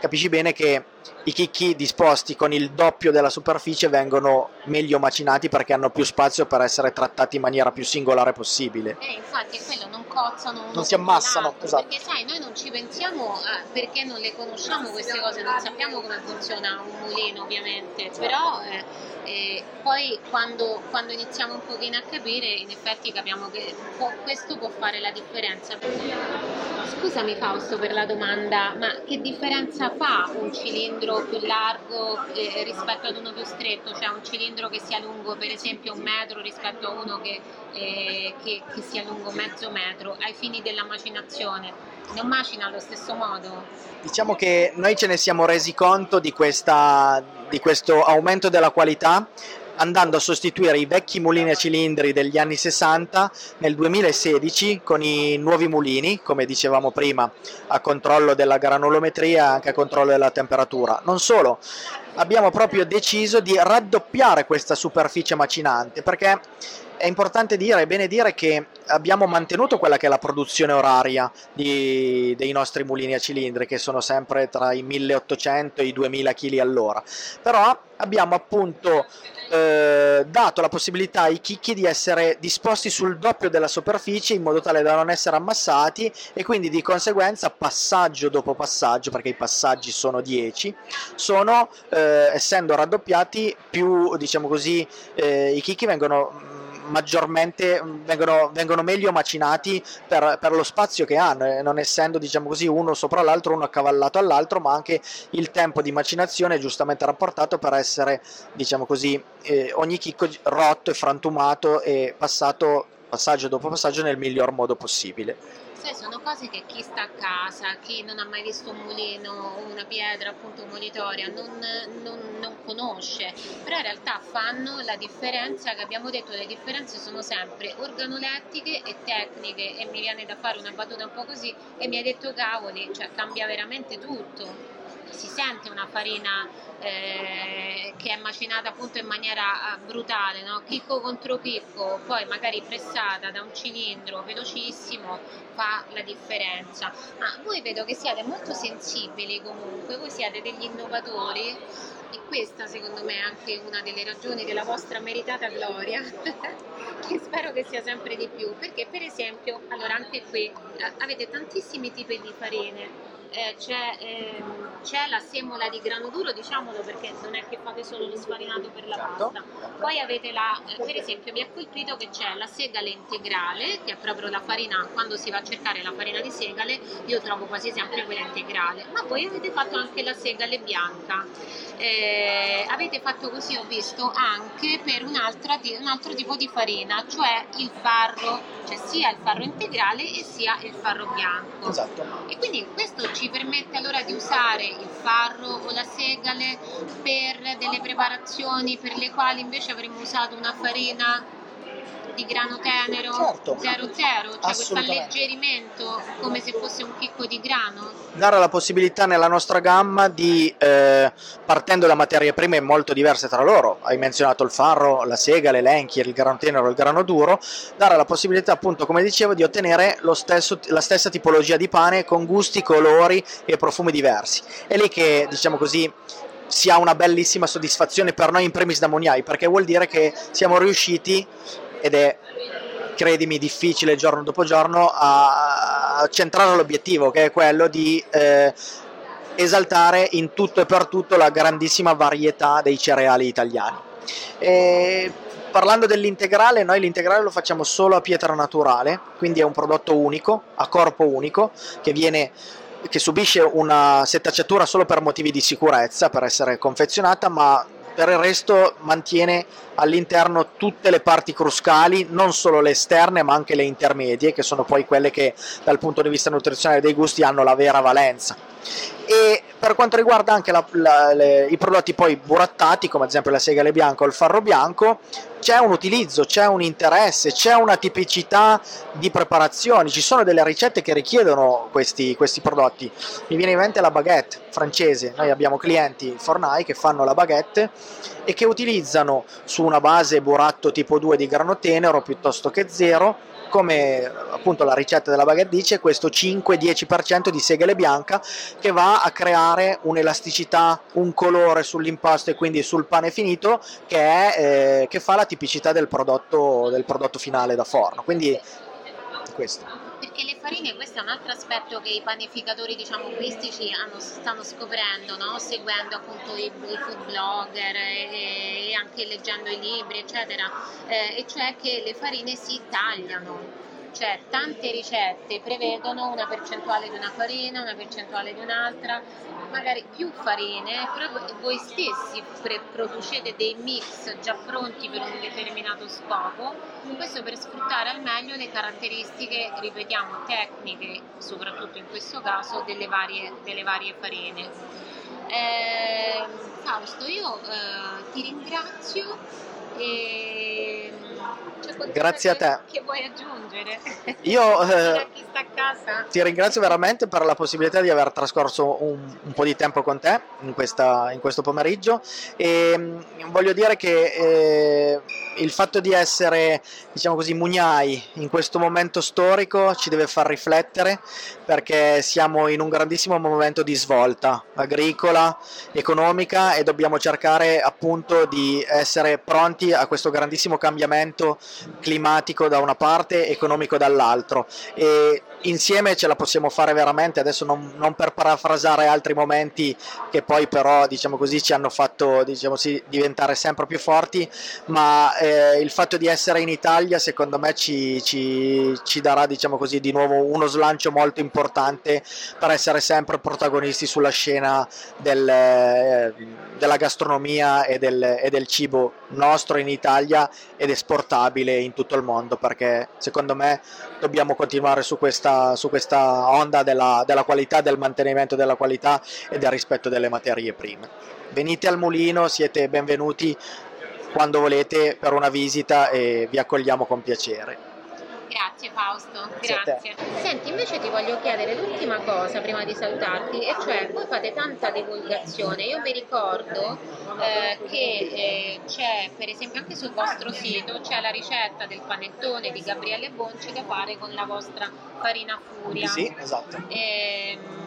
Capisci bene che i chicchi disposti con il doppio della superficie vengono meglio macinati perché hanno più spazio per essere trattati in maniera più singolare possibile.
Eh, infatti, quello non cozzano.
Non si ammassano, esatto.
Perché sai, noi non ci pensiamo eh, perché non le conosciamo queste cose, non sappiamo come funziona un mulino ovviamente, però eh, eh, poi quando, quando, iniziamo un pochino a capire, in effetti capiamo che può, questo può fare la differenza. Scusami Fausto per la domanda, ma che differenza fa un cilindro più largo eh, rispetto ad uno più stretto? Cioè un cilindro che sia lungo per esempio un metro rispetto a uno che, eh, che, che sia lungo mezzo metro ai fini della macinazione? Non macina allo stesso modo?
Diciamo che noi ce ne siamo resi conto di, questa, di questo aumento della qualità andando a sostituire i vecchi mulini a cilindri degli anni 60 nel 2016 con i nuovi mulini, come dicevamo prima, a controllo della granulometria e anche a controllo della temperatura. Non solo, abbiamo proprio deciso di raddoppiare questa superficie macinante perché è importante dire, è bene dire che abbiamo mantenuto quella che è la produzione oraria di, dei nostri mulini a cilindri, che sono sempre tra i 1800 e i 2000 kg all'ora, però abbiamo appunto eh, dato la possibilità ai chicchi di essere disposti sul doppio della superficie in modo tale da non essere ammassati e quindi di conseguenza passaggio dopo passaggio, perché i passaggi sono 10, sono eh, essendo raddoppiati più diciamo così eh, i chicchi vengono maggiormente vengono, vengono meglio macinati per, per, lo spazio che hanno, eh, non essendo diciamo così uno sopra l'altro, uno accavallato all'altro, ma anche il tempo di macinazione è giustamente rapportato per essere diciamo così eh, ogni chicco rotto e frantumato e passato passaggio dopo passaggio nel miglior modo possibile
sai, sono cose che chi sta a casa, chi non ha mai visto un mulino o una pietra appunto molitoria non, non, non, conosce, però in realtà fanno la differenza che abbiamo detto, le differenze sono sempre organolettiche e tecniche e mi viene da fare una battuta un po' così e mi hai detto cavoli, cioè cambia veramente tutto si sente una farina eh, che è macinata appunto in maniera eh, brutale, no? chicco contro chicco, poi magari pressata da un cilindro velocissimo fa la differenza. Ma voi vedo che siete molto sensibili comunque, voi siete degli innovatori e questa secondo me è anche una delle ragioni della vostra meritata gloria, che spero che sia sempre di più, perché per esempio, allora anche qui eh, avete tantissimi tipi di farine eh, c'è, ehm, c'è la semola di grano duro, diciamolo perché non è che fate solo lo sfarinato per la
Certo.
pasta. Poi avete la, eh, per esempio, mi ha colpito che c'è la segale integrale, che è proprio la farina, quando si va a cercare la farina di segale, io trovo quasi sempre quella integrale, ma poi avete fatto anche la segale bianca. Eh, avete fatto così, ho visto, anche per un altro tipo di farina, cioè il farro, cioè sia il farro integrale e sia il farro bianco.
Esatto.
E quindi questo ci permette allora di usare il farro o la segale per delle preparazioni per le quali invece avremmo usato una farina di grano tenero
Certo.
00, cioè questo alleggerimento come se fosse un chicco di grano.
dare la possibilità nella nostra gamma di, eh, partendo da materie prime molto diverse tra loro, hai menzionato il farro, la sega, l'elenchi, il grano tenero, il grano duro, dare la possibilità appunto, come dicevo, di ottenere lo stesso- la stessa tipologia di pane con gusti, colori e profumi diversi. È lì che, diciamo così, si ha una bellissima soddisfazione per noi in primis da Moniai, perché vuol dire che siamo riusciti, ed è credimi difficile giorno dopo giorno, a centrare l'obiettivo che è quello di eh, esaltare in tutto e per tutto la grandissima varietà dei cereali italiani. E parlando dell'integrale, noi l'integrale lo facciamo solo a pietra naturale, quindi è un prodotto unico, a corpo unico, che viene che subisce una setacciatura solo per motivi di sicurezza, per essere confezionata, ma per il resto mantiene all'interno tutte le parti cruscali, non solo le esterne ma anche le intermedie, che sono poi quelle che dal punto di vista nutrizionale dei gusti hanno la vera valenza. E per quanto riguarda anche la- la- le- i prodotti poi burattati, come ad esempio la segale bianca o il farro bianco, c'è un utilizzo, c'è un interesse, c'è una tipicità di preparazioni, ci sono delle ricette che richiedono questi, questi prodotti. Mi viene in mente la baguette francese, noi abbiamo clienti fornai che fanno la baguette e che utilizzano su una base buratto tipo 2 di grano tenero piuttosto che 0 come appunto la ricetta della baguette dice, questo 5-10% di segale bianca che va a creare un'elasticità, un colore sull'impasto e quindi sul pane finito che, è, eh, che fa la tipicità del prodotto, del prodotto finale da forno. Quindi questo.
Perché le farine, questo è un altro aspetto che i panificatori diciamo hanno- stanno scoprendo, no? seguendo appunto i, i food blogger e, e anche leggendo i libri, eccetera, eh, e cioè che le farine si tagliano. Cioè, tante ricette prevedono una percentuale di una farina, una percentuale di un'altra, magari più farine, però voi- stessi pre- producete dei mix già pronti per un determinato scopo, questo per sfruttare al meglio le caratteristiche, ripetiamo, tecniche, soprattutto in questo caso, delle varie, delle varie farine. Eh, Fausto, io eh, ti ringrazio e
Grazie a te.
Che vuoi aggiungere?
Io, eh? Ti ringrazio veramente per la possibilità di aver trascorso un, un po' di tempo con te in, questa- in questo pomeriggio e mm, voglio dire che eh, il fatto di essere, diciamo così, mugnai in questo momento storico ci deve far riflettere perché siamo in un grandissimo momento di svolta agricola, economica e dobbiamo cercare appunto di essere pronti a questo grandissimo cambiamento climatico da una parte, economico dall'altro. E insieme ce la possiamo fare veramente, adesso non, non per parafrasare altri momenti che poi però diciamo così ci hanno fatto diciamo sì, diventare sempre più forti, ma eh, il fatto di essere in Italia secondo me ci, ci- ci darà diciamo così di nuovo uno slancio molto importante per essere sempre protagonisti sulla scena del, eh, della gastronomia e del, e del cibo nostro in Italia ed esportabile in tutto il mondo perché secondo me dobbiamo continuare su questa, su questa onda della, della qualità, del mantenimento della qualità e del rispetto delle materie prime. Venite al mulino, siete benvenuti quando volete per una visita e vi accogliamo con piacere.
Grazie Fausto,
Grazie.
Senti, invece ti voglio chiedere l'ultima cosa prima di salutarti, e cioè voi fate tanta divulgazione. Io vi ricordo eh, che eh, c'è, per esempio, anche sul vostro sito c'è la ricetta del panettone di Gabriele Bonci da fare con la vostra farina furia.
Sì, esatto.
Ehm,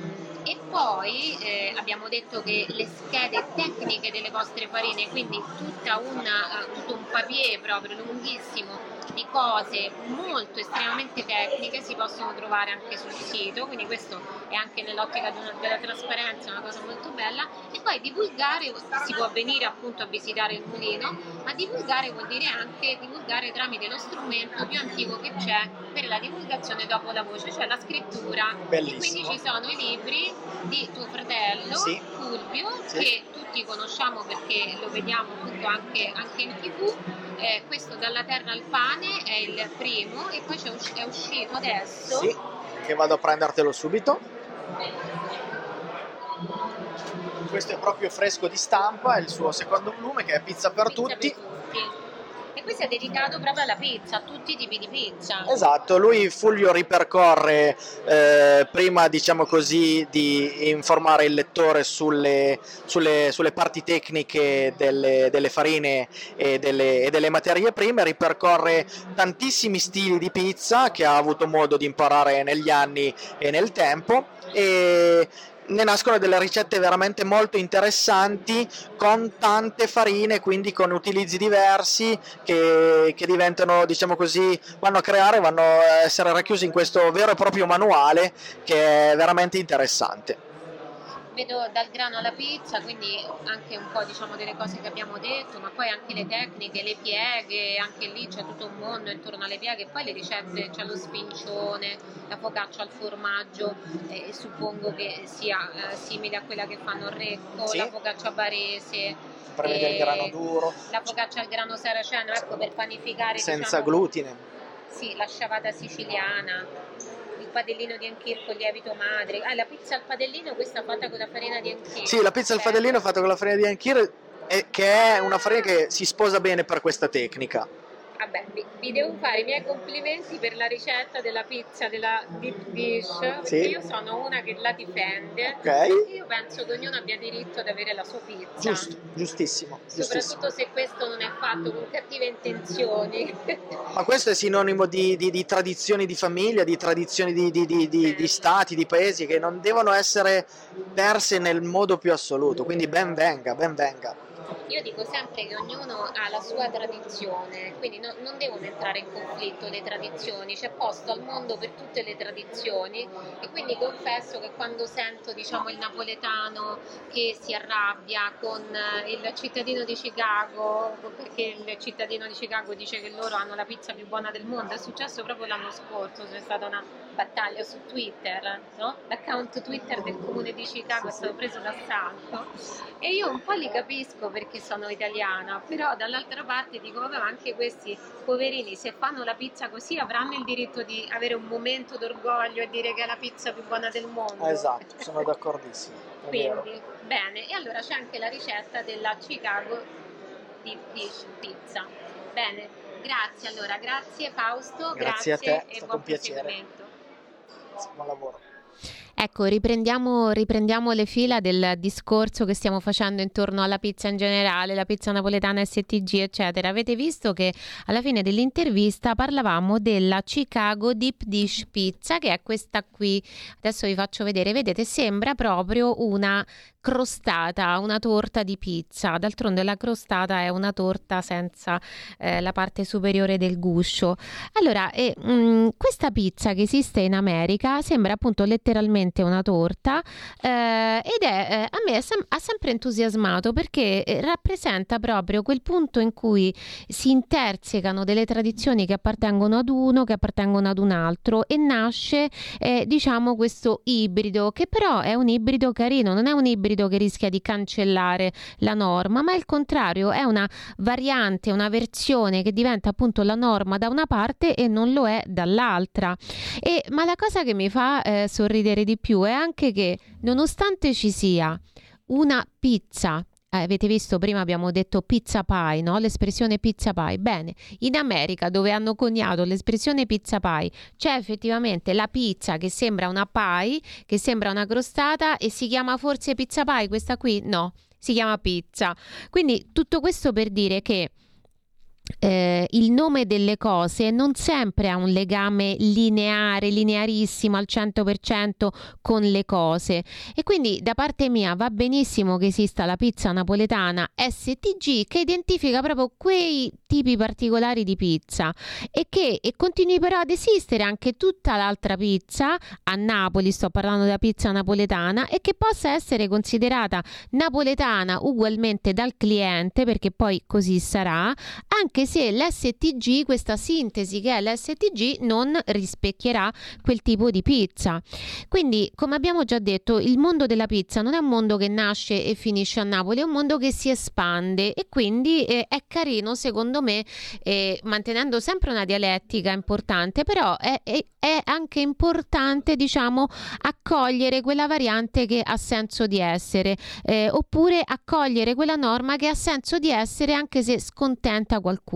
E poi eh, abbiamo detto che le schede tecniche delle vostre farine, quindi tutta una, eh, tutto un papier proprio lunghissimo di cose molto estremamente tecniche si possono trovare anche sul sito, quindi questo è anche nell'ottica di una- della trasparenza una cosa molto bella. E poi divulgare si può venire appunto a visitare il mulino, ma divulgare vuol dire anche divulgare tramite lo strumento più antico che c'è per la divulgazione dopo la voce, cioè la scrittura. E
Bellissimo.
quindi ci sono i libri di tuo fratello
Sì.
Fulvio
Sì.
che tutti conosciamo perché lo vediamo appunto anche, anche in tv. Eh, questo dalla terra al pane è il primo e poi è uscito adesso
Sì, che vado a prendertelo subito. Questo è proprio fresco di stampa, è il suo secondo volume che è Pizza per
Pizza
tutti.
per tutti. E questo è dedicato proprio alla pizza, a tutti i tipi di pizza.
Esatto, lui Fulvio ripercorre eh, prima diciamo così di informare il lettore sulle, sulle- sulle parti tecniche delle, delle farine e delle, e delle materie prime, ripercorre tantissimi stili di pizza che ha avuto modo di imparare negli anni e nel tempo e ne nascono delle ricette veramente molto interessanti con tante farine, quindi con utilizzi diversi che, che diventano, diciamo così, vanno a creare, vanno a essere racchiusi in questo vero e proprio manuale che è veramente interessante.
Vedo dal grano alla pizza, quindi anche un po' diciamo delle cose che abbiamo detto, ma poi anche le tecniche, le pieghe, anche lì c'è tutto un mondo intorno alle pieghe, poi le ricette, c'è lo spincione, la focaccia al formaggio, eh, suppongo che sia eh, simile a quella che fanno Recco,
Sì.
la focaccia barese,
Prevede il
eh,
grano duro,
la focaccia al grano saraceno, ecco per panificare
senza
diciamo,
glutine.
Sì, la sciavata siciliana, il padellino di anchir con lievito madre. Ah, la pizza al padellino, questa fatta con la farina di anchir.
Sì, la pizza al
Bello.
fadellino fatta con la farina di anchir, che è una farina che si sposa bene per questa tecnica.
Vabbè, vi, vi devo fare i miei complimenti per la ricetta della pizza della deep dish, perché io sono una che la difende.
Ok.
Io penso che ognuno abbia diritto ad avere la sua pizza.
Giusto, giustissimo, giustissimo.
Soprattutto se questo non è fatto con cattive intenzioni.
Ma questo è sinonimo di, di- di tradizioni di famiglia, di tradizioni di, di- di- di- di stati, di paesi che non devono essere perse nel modo più assoluto. Quindi ben venga, ben venga.
Io dico sempre che ognuno ha la sua tradizione, quindi no- non devono entrare in conflitto le tradizioni, c'è posto al mondo per tutte le tradizioni e quindi confesso che quando sento diciamo, il napoletano che si arrabbia con eh, il cittadino di Chicago, perché il cittadino di Chicago dice che loro hanno la pizza più buona del mondo, è successo proprio l'anno scorso, c'è stata una battaglia su Twitter, no? l'account Twitter del comune di Chicago è stato preso d'assalto e io un po' li capisco perché sono italiana, però dall'altra parte dico vabbè anche questi poverini se fanno la pizza così avranno il diritto di avere un momento d'orgoglio e dire che è la pizza più buona del mondo.
Esatto, sono d'accordissimo.
Quindi, bene, e allora c'è anche la ricetta della Chicago Deep Dish Pizza. Bene, grazie allora, grazie Fausto,
Grazie a te, è
e
stato
buon
un
proseguimento.
Buon lavoro.
Ecco, riprendiamo, riprendiamo le fila del discorso che stiamo facendo intorno alla pizza in generale, la pizza napoletana STG, eccetera. Avete visto che alla fine dell'intervista parlavamo della Chicago Deep Dish Pizza, che è questa qui. Adesso vi faccio vedere, vedete, sembra proprio una crostata, una torta di pizza. D'altronde la crostata è una torta senza eh, la parte superiore del guscio. Allora, eh, mh, questa pizza che esiste in America sembra appunto letteralmente una torta eh, ed è, eh, a me sem- ha sempre entusiasmato perché eh, rappresenta proprio quel punto in cui si intersecano delle tradizioni che appartengono ad uno, che appartengono ad un altro e nasce eh, diciamo questo ibrido che però è un ibrido carino, non è un ibrido che rischia di cancellare la norma, ma al contrario è una variante, una versione che diventa appunto la norma da una parte e non lo è dall'altra. E, ma la cosa che mi fa eh, sorridere di più è anche che nonostante ci sia una pizza avete visto prima abbiamo detto pizza pie, no? L'espressione pizza pie. Bene, in America dove hanno coniato l'espressione pizza pie, c'è effettivamente la pizza che sembra una pie, che sembra una crostata e si chiama forse pizza pie questa qui? No, si chiama pizza. Quindi tutto questo per dire che eh, il nome delle cose non sempre ha un legame lineare, linearissimo al 100% con le cose. E quindi da parte mia va benissimo che esista la pizza napoletana STG che identifica proprio quei tipi particolari di pizza e che e continui però ad esistere anche tutta l'altra pizza a Napoli, sto parlando della pizza napoletana e che possa essere considerata napoletana ugualmente dal cliente perché poi così sarà anche se l'STG, questa sintesi che è l'STG, non rispecchierà quel tipo di pizza. Quindi, come abbiamo già detto, il mondo della pizza non è un mondo che nasce e finisce a Napoli, è un mondo che si espande e quindi eh, è carino, secondo me, eh, mantenendo sempre una dialettica importante, però è, è, è anche importante, diciamo, accogliere quella variante che ha senso di essere, eh, oppure accogliere quella norma che ha senso di essere anche se scontenta qualcuno.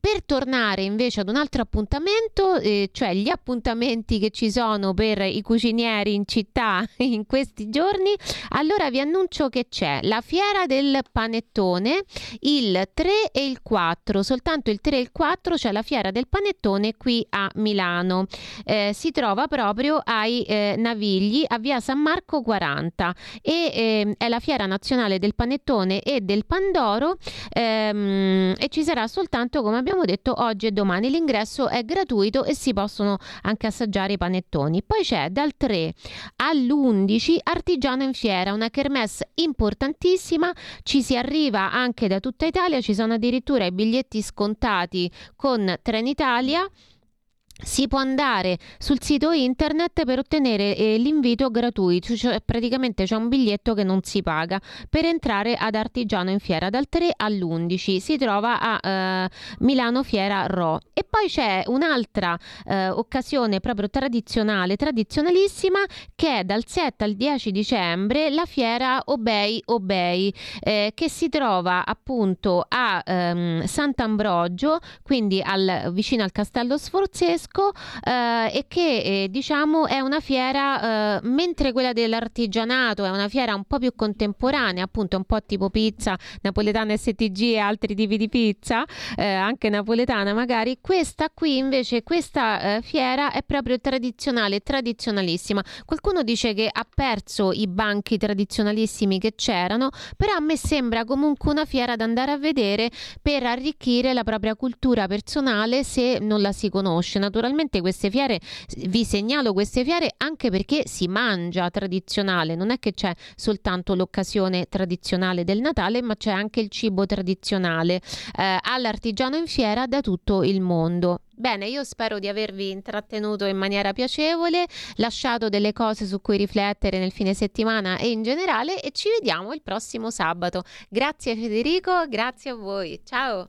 Per tornare invece ad un altro appuntamento, eh, cioè gli appuntamenti che ci sono per i cucinieri in città in questi giorni, allora vi annuncio che c'è la fiera del panettone il 3 e il 4, soltanto il 3 e il 4 c'è la fiera del panettone qui a Milano. Eh, si trova proprio ai eh, Navigli a via San Marco 40 e ehm, è la fiera nazionale del panettone e del pandoro ehm, e ci sarà soltanto come abbiamo detto oggi e domani. L'ingresso è gratuito e si possono anche assaggiare i panettoni. Poi c'è dal 3 all'11 Artigiano in Fiera, una kermesse importantissima, ci si arriva anche da tutta Italia, ci sono addirittura i biglietti scontati con Trenitalia si può andare sul sito internet per ottenere eh, l'invito gratuito, cioè praticamente c'è un biglietto che non si paga per entrare ad Artigiano in Fiera dal 3 all'11. Si trova a eh, Milano Fiera Ro. E poi c'è un'altra eh, occasione proprio tradizionale, tradizionalissima, che è dal 7 al 10 dicembre la fiera Obei Obei, eh, che si trova appunto a ehm, Sant'Ambrogio, quindi al, vicino al Castello Sforzesco Tedesco eh, e che eh, diciamo è una fiera, eh, mentre quella dell'artigianato è una fiera un po' più contemporanea, appunto un po' tipo pizza, napoletana STG e altri tipi di pizza, eh, anche napoletana magari, questa qui invece, questa eh, fiera è proprio tradizionale, tradizionalissima. Qualcuno dice che ha perso i banchi tradizionalissimi che c'erano, però a me sembra comunque una fiera da andare a vedere per arricchire la propria cultura personale se non la si conosce naturalmente queste fiere, vi segnalo queste fiere anche perché si mangia tradizionale, non è che c'è soltanto l'occasione tradizionale del Natale, ma c'è anche il cibo tradizionale eh, all'artigiano in fiera da tutto il mondo. Bene, io spero di avervi intrattenuto in maniera piacevole, lasciato delle cose su cui riflettere nel fine settimana e in generale e ci vediamo il prossimo sabato. Grazie Federico, grazie a voi. Ciao.